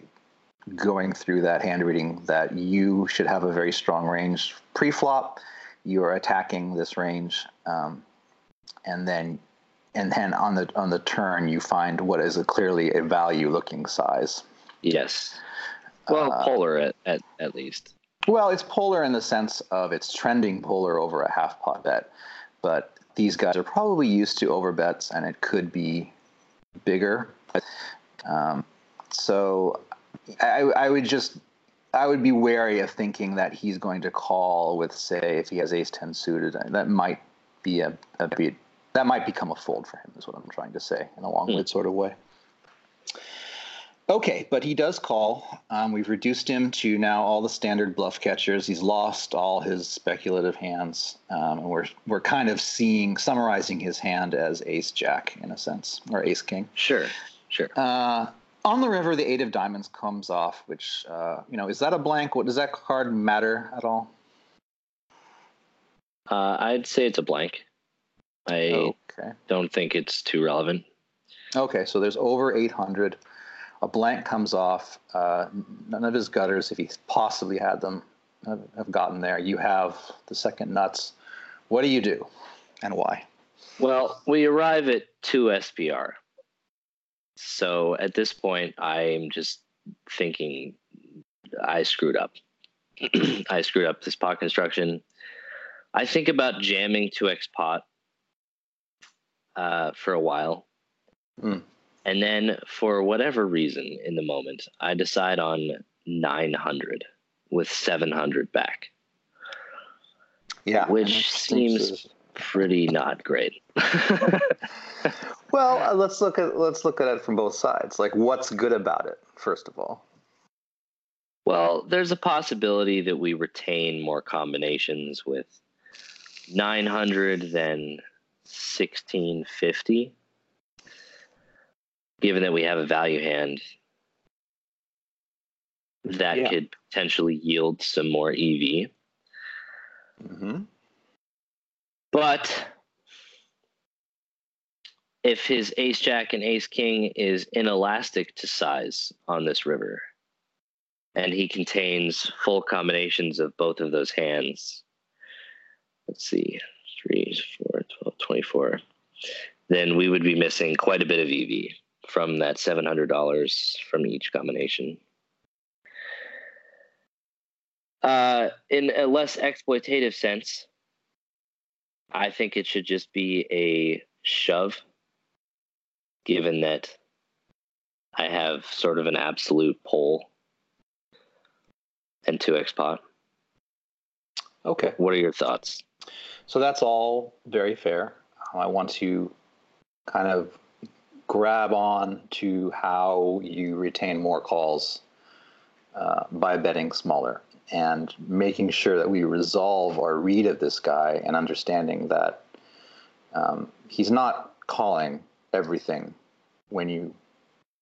going through that hand reading that you should have a very strong range pre-flop. You are attacking this range, um, and then and then on the on the turn you find what is a clearly a value looking size. yes. Well, Uh, polar at, at, at least. Well, it's polar in the sense of it's trending polar over a half pot bet, but these guys are probably used to overbets, and it could be bigger. Um, so I, I would just I would be wary of thinking that he's going to call with say if he has ace ten suited. That might be a, a bit that might become a fold for him. Is what I'm trying to say in a long-winded sort of way. Okay, but he does call. Um, we've reduced him to now all the standard bluff catchers. He's lost all his speculative hands, um, and we're we're kind of seeing summarizing his hand as Ace Jack in a sense, or Ace King. Sure. Sure. Uh, on the river, the Eight of Diamonds comes off, which uh, you know is that a blank? What does that card matter at all? Uh, I'd say it's a blank. I Okay. don't think it's too relevant. Okay, so there's over 800. A blank comes off. Uh, none of his gutters, if he possibly had them, have, gotten there. You have the second nuts. What do you do, and why? Well, we arrive at two SPR. So at this point, I'm just thinking I screwed up. I screwed up this pot construction. I think about jamming 2x pot uh, for a while. Mm. And then, for whatever reason in the moment, I decide on 900 with 700 back, Yeah, which seems pretty not great. well. Uh, let's look at let's look at it from both sides. Like, what's good about it? First of all, well, there's a possibility that we retain more combinations with 900 than 1650 given that we have a value hand that Yeah. could potentially yield some more EV. mm-hmm. But if his ace jack and ace king is inelastic to size on this river, and he contains full combinations of both of those hands, let's see, 3, 4, 12, 24, then we would be missing quite a bit of EV from that $700 from each combination. Uh, in a less exploitative sense, I think it should just be a shove, given that I have sort of an absolute pull and 2x pot. Okay. What are your thoughts? So that's all very fair. I want to kind of grab on to how you retain more calls uh, by betting smaller and making sure that we resolve our read of this guy and understanding that um, he's not calling everything when you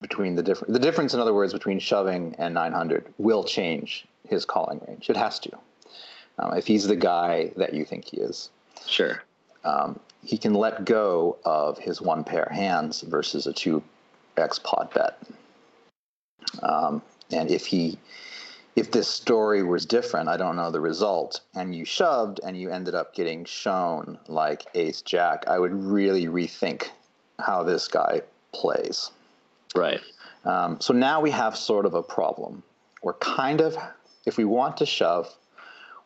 between the different the difference in other words between shoving and 900 will change his calling range. It has to. Um, if he's the guy that you think he is. Sure. um, he can let go of his one pair hands versus a two X pot bet. Um, and if he, if this story was different, I don't know the result, and you shoved and you ended up getting shown like Ace Jack, I would really rethink how this guy plays. Right. Um, so now we have sort of a problem. We're kind of, if we want to shove,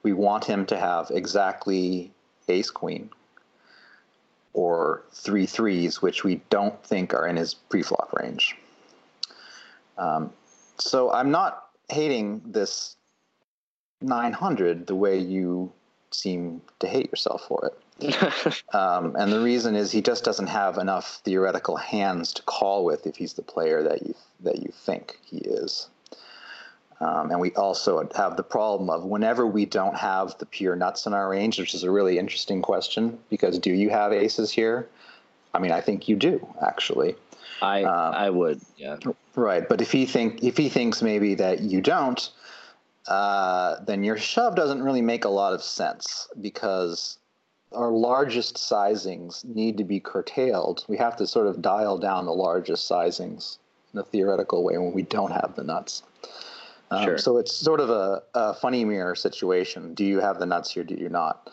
we want him to have exactly ace queen or three threes, which we don't think are in his preflop range. Um, so I'm not hating this 900 the way you seem to hate yourself for it. Um, and the reason is he just doesn't have enough theoretical hands to call with if he's the player that you that you think he is. Um, and we also have the problem of whenever we don't have the pure nuts in our range, which is a really interesting question because do you have aces here? I mean, I think you do actually. I Um, I would. Yeah. Right, but if he think if he thinks maybe that you don't, uh, then your shove doesn't really make a lot of sense because our largest sizings need to be curtailed. We have to sort of dial down the largest sizings in a theoretical way when we don't have the nuts. Um, Sure. So it's sort of a, a funny mirror situation. Do you have the nuts here? Do you not?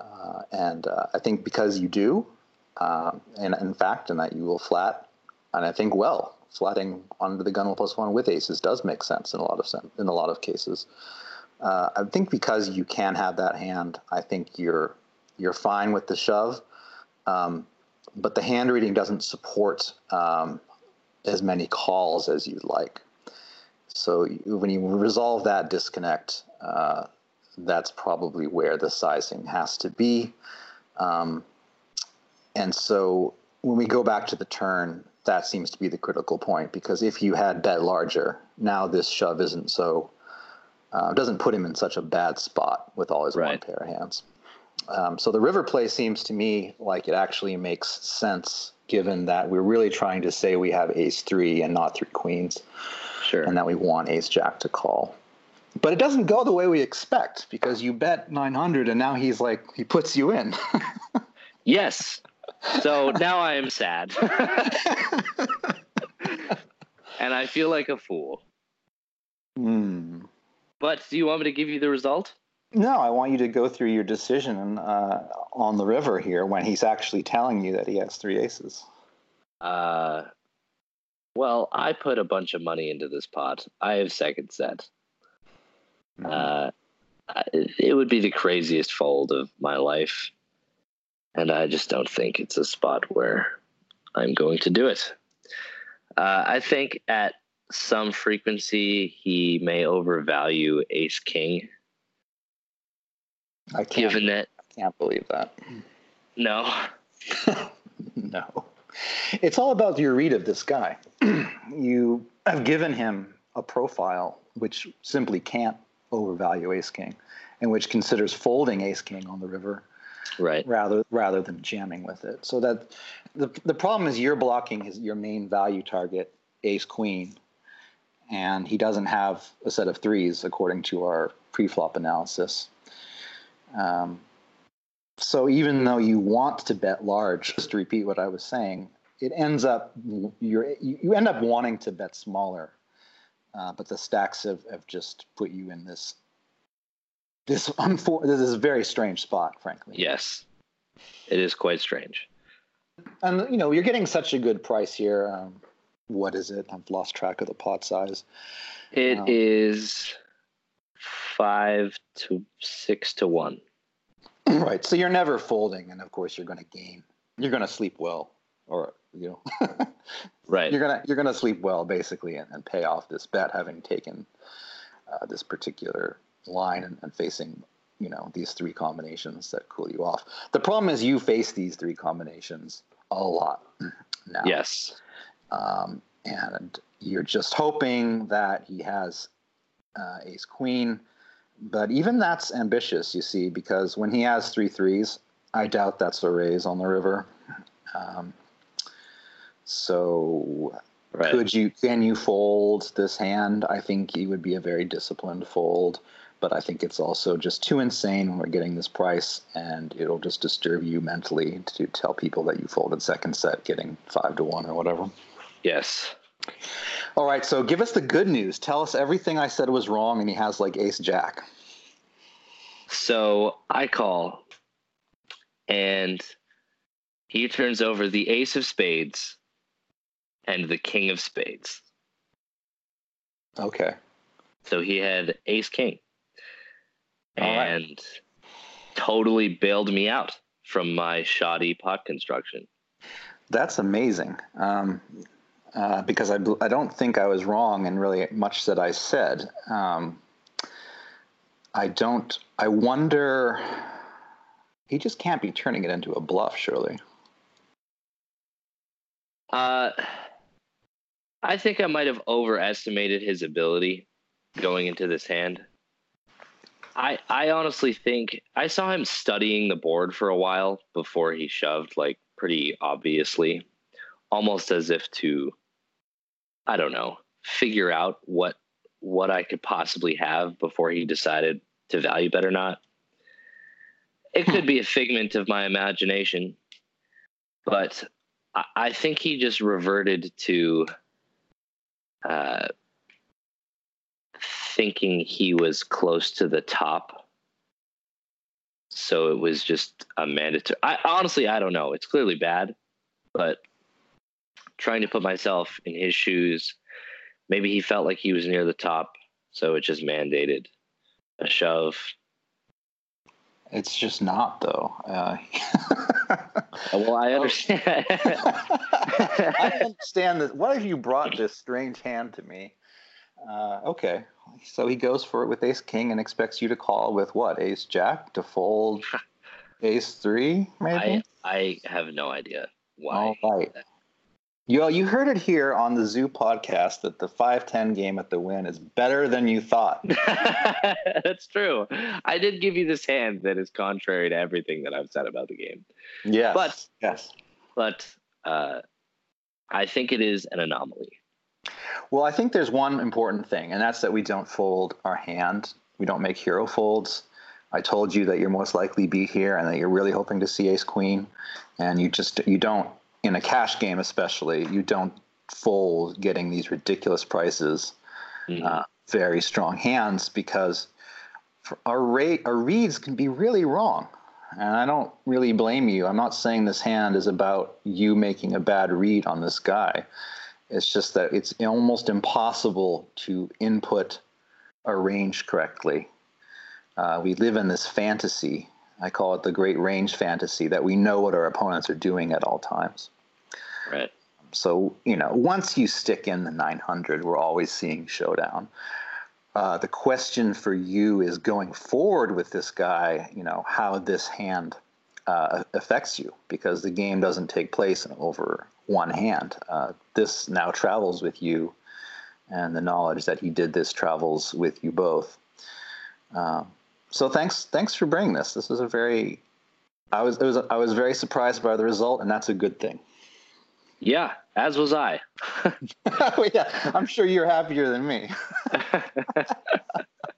Uh, and uh, I think because you do, um, and in fact, and that you will flat, and I think well, flatting under the gun with plus one with aces does make sense in a lot of sen- in a lot of cases. Uh, I think because you can have that hand, I think you're you're fine with the shove, um, but the hand reading doesn't support um, as many calls as you'd like. So when you resolve that disconnect, uh, that's probably where the sizing has to be. Um, and so when we go back to the turn, that seems to be the critical point because if you had bet larger, now this shove isn't so uh, doesn't put him in such a bad spot with all his one pair of hands. Um, so the river play seems to me like it actually makes sense given that we're really trying to say we have ace three and not three queens Sure. and that we want ace jack to call. But it doesn't go the way we expect because you bet 900 and now he's like, he puts you in. Yes. So now I am sad. and I feel like a fool. Hmm. But do you want me to give you the result? No, I want you to go through your decision uh, on the river here when he's actually telling you that he has three aces. Uh, well, I put a bunch of money into this pot. I have second set. Uh, it would be the craziest fold of my life. And I just don't think it's a spot where I'm going to do it. Uh, I think at some frequency he may overvalue Ace King. I can't, Given that, I can't believe that. no, no. It's all about your read of this guy. you have given him a profile which simply can't overvalue Ace King, and which considers folding Ace King on the river right, rather rather than jamming with it. So that the the problem is you're blocking his your main value target, Ace Queen, and he doesn't have a set of threes according to our pre-flop analysis. Um, so even though you want to bet large, just to repeat what I was saying, it ends up you're you end up wanting to bet smaller, uh, but the stacks have, have just put you in this this unfor- this is a very strange spot, frankly. yes, it is quite strange. And you know you're getting such a good price here. Um, what is it? I've lost track of the pot size. It Wow. is five to six to one. Right. So you're never folding, and of course you're going to gain. You're going to sleep well, or you know, Right. you're gonna you're gonna sleep well basically, and, and pay off this bet, having taken uh, this particular line and, and facing you know these three combinations that cool you off. The problem is you face these three combinations a lot now. Yes. um, and you're just hoping that he has uh, ace queen but even that's ambitious you see because when he has three threes i doubt that's a raise on the river um, so Right. could you can you fold this hand i think he would be a very disciplined fold but i think it's also just too insane when we're getting this price and it'll just disturb you mentally to tell people that you folded second set getting five to one or whatever Yes. All right, so give us the good news. Tell us everything I said was wrong, and he has like ace jack. So I call, and he turns over the ace of spades and the king of spades. Okay. So he had ace king, All right. and totally bailed me out from my shoddy pot construction. That's amazing. Um, uh, because I, I don't think I was wrong in really much that I said. Um, I don't, I wonder, he just can't be turning it into a bluff, surely. Uh, I think I might have overestimated his ability going into this hand. I I honestly think I saw him studying the board for a while before he shoved, like pretty obviously, almost as if to, I don't know, figure out what what I could possibly have before he decided to value bet or not. It could be a figment of my imagination, but I, I think he just reverted to uh, thinking he was close to the top. So it was just a mandatory. I honestly, I don't know. It's clearly bad, but trying to put myself in his shoes, maybe he felt like he was near the top, so it just mandated a shove. It's just not, though. Uh, Well, I understand. I understand that. What if you brought this strange hand to me? Uh, okay, so he goes for it with Ace King and expects you to call with what? Ace Jack to fold Ace Three, maybe. I I have no idea why. All right. You you heard it here on the Zoo podcast that the five ten game at the Wynn is better than you thought. That's true. I did give you this hand that is contrary to everything that I've said about the game. Yes. But- yes. But uh, I think it is an anomaly. Well, I think there's one important thing, and that's that we don't fold our hand. We don't make hero folds. I told you that you're most likely be here, and that you're really hoping to see Ace Queen, and you just you don't in a cash game especially you don't fold getting these ridiculous prices, Mhm. uh, very strong hands because our rate our reads can be really wrong. And I don't really blame you. I'm not saying this hand is about you making a bad read on this guy. It's just that it's almost impossible to input a range correctly uh, we live in this fantasy. I call it the great range fantasy that we know what our opponents are doing at all times. Right. So, you know, once you stick in the 900, we're always seeing showdown. Uh, the question for you is going forward with this guy, you know, how this hand uh, affects you because the game doesn't take place over one hand. Uh, this now travels with you, and the knowledge that he did this travels with you both. Um, so thanks, thanks for bringing this. This is a very, I was, was, I was very surprised by the result, and that's a good thing. Yeah, as was I. yeah, I'm sure you're happier than me.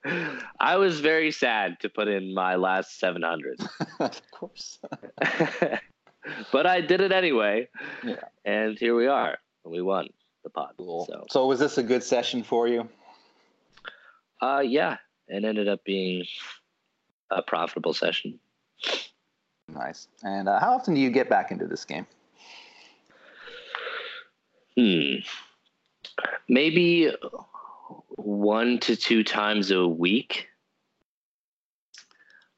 I was very sad to put in my last 700. of course. but I did it anyway. Yeah. And here we are. We won the pot. Cool. So, so was this a good session for you? uh, yeah, it ended up being a profitable session. Nice. And uh, how often do you get back into this game? Hmm. Maybe one to two times a week.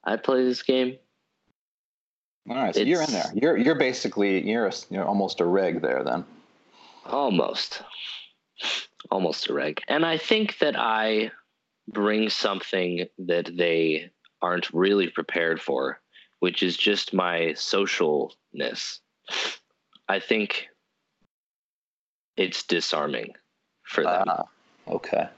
I play this game. All right, so you're in there. You're you're basically you're a, you're almost a reg there then. Almost, almost a reg, and I think that I bring something that they aren't really prepared for, which is just my socialness. I think it's disarming for them. Ah, okay.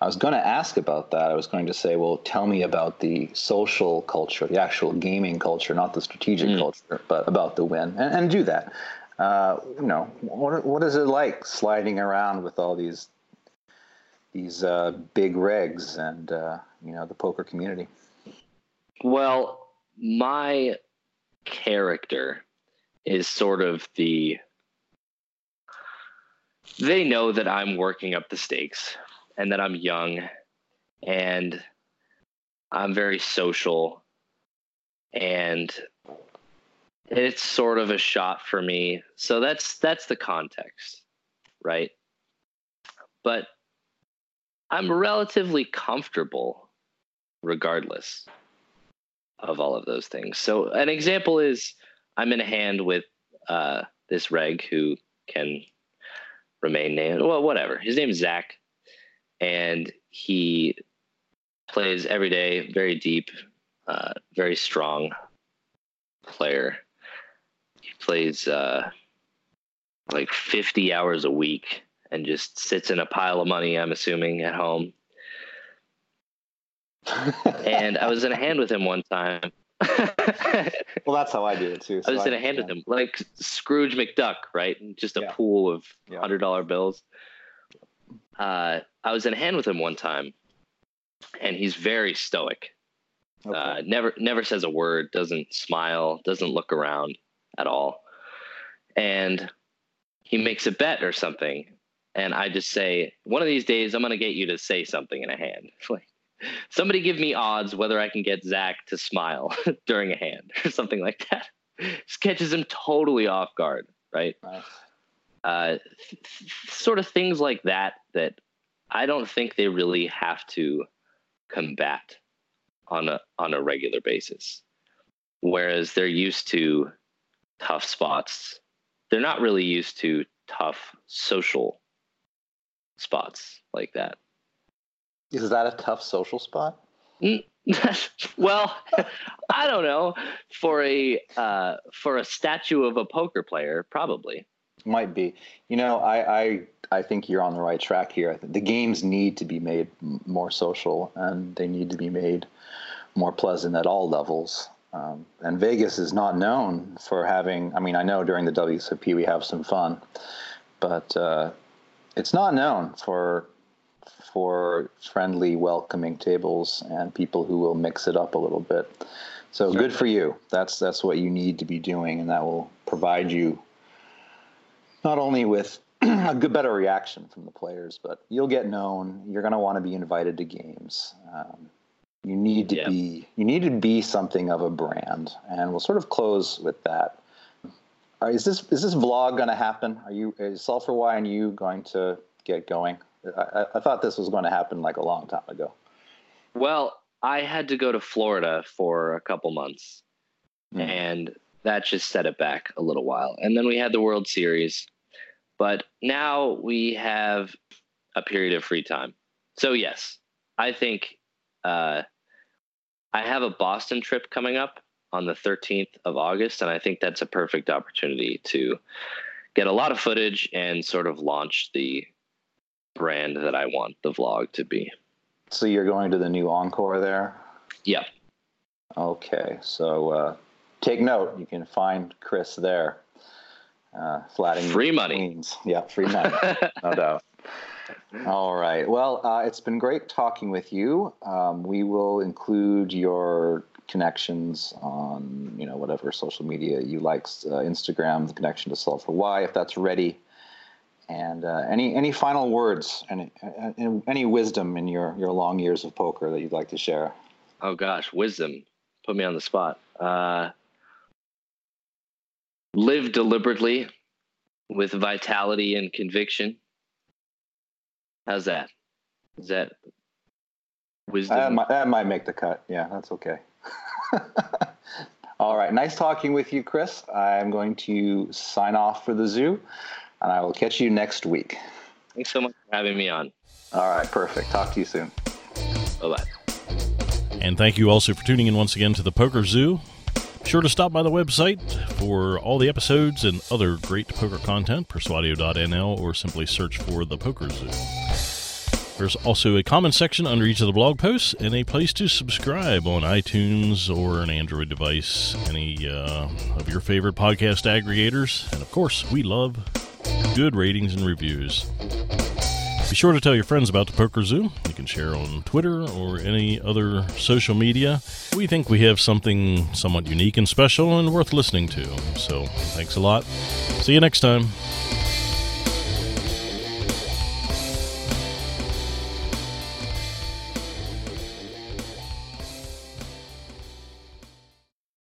I was going to ask about that. I was going to say, well, tell me about the social culture, the actual gaming culture, not the strategic Mm. culture, but about the Wynn, and, and do that. Uh, you know, what what is it like sliding around with all these these uh, big regs and uh, you know the poker community? Well, my character is sort of the. They know that I'm working up the stakes and that I'm young and I'm very social and it's sort of a shot for me. So that's that's the context, right? But I'm relatively comfortable regardless of all of those things. So an example is I'm in a hand with uh, this reg who can remain named. Well, whatever. His name is Zach, and he plays every day, very deep, uh, very strong player. He plays uh, like 50 hours a week and just sits in a pile of money. I'm assuming at home and I was in a hand with him one time. Well, that's how I do it too. so was in a hand with him, like Scrooge McDuck, right? Just a Yeah. pool of Yeah. hundred dollar bills. Uh, I was in a hand with him one time, and he's very stoic. Okay. Uh, never never says a word, doesn't smile, doesn't look around at all, and he makes a bet or something, and I just say, one of these days I'm gonna get you to say something in a hand, like. Somebody give me odds whether I can get Zach to smile during a hand or something like that. Just catches him totally off guard, right? Nice. uh, th- th- sort of things like that that I don't think they really have to combat on a on a regular basis. Whereas they're used to tough spots, they're not really used to tough social spots like that. Is that a tough social spot? well, I don't know. For a uh, for a statue of a poker player, probably. Might be. You know, I, I I think you're on the right track here. The games need to be made more social, and they need to be made more pleasant at all levels. Um, and Vegas is not known for having. I mean, I know during the WSOP we have some fun, but uh, it's not known for for friendly, welcoming tables and people who will mix it up a little bit. So good for you. That's that's what you need to be doing, and that will provide you not only with a good, better reaction from the players, but you'll get known. You're going to want to be invited to games. Um, you need to Yeah. be you need to be something of a brand, and we'll sort of close with that. Is this is this vlog going to happen? Are you is Solve For Why and you going to get going? I, I, I thought this was going to happen like a long time ago. Well, I had to go to Florida for a couple months, mm. and that just set it back a little while. And then we had the World Series, but now we have a period of free time. So yes, I think uh, I have a Boston trip coming up on the 13th of August, and I think that's a perfect opportunity to get a lot of footage and sort of launch the brand that I want the vlog to be. So you're going to the new Encore there? Yeah. Okay, so uh, take note. You can find Chris there. Uh, flatting free money. Queens. Yeah, free money, no doubt. All right. Well, uh, it's been great talking with you. Um, we will include your connections on you know whatever social media you like, uh, Instagram, the connection to Solve for Why, if that's ready. And uh, any any final words and any, any wisdom in your your long years of poker that you'd like to share? Oh gosh, wisdom. Put me on the spot. Uh, live deliberately with vitality and conviction. How's that? Is that wisdom? That might, that might make the cut. Yeah, that's okay. All right. Nice talking with you, Chris. I'm going to sign off for the zoo, and I will catch you next week. Thanks so much for having me on. All right. Perfect. Talk to you soon. Bye bye. And thank you also for tuning in once again to the Poker Zoo. Be sure to stop by the website for all the episodes and other great poker content, persuadio.nl, or simply search for the Poker Zoo. There's also a comment section under each of the blog posts and a place to subscribe on iTunes or an Android device, any uh, of your favorite podcast aggregators. And of course, we love good ratings and reviews. Be sure to tell your friends about the Poker Zoo. You can share on Twitter or any other social media. We think we have something somewhat unique and special and worth listening to. So, thanks a lot. See you next time.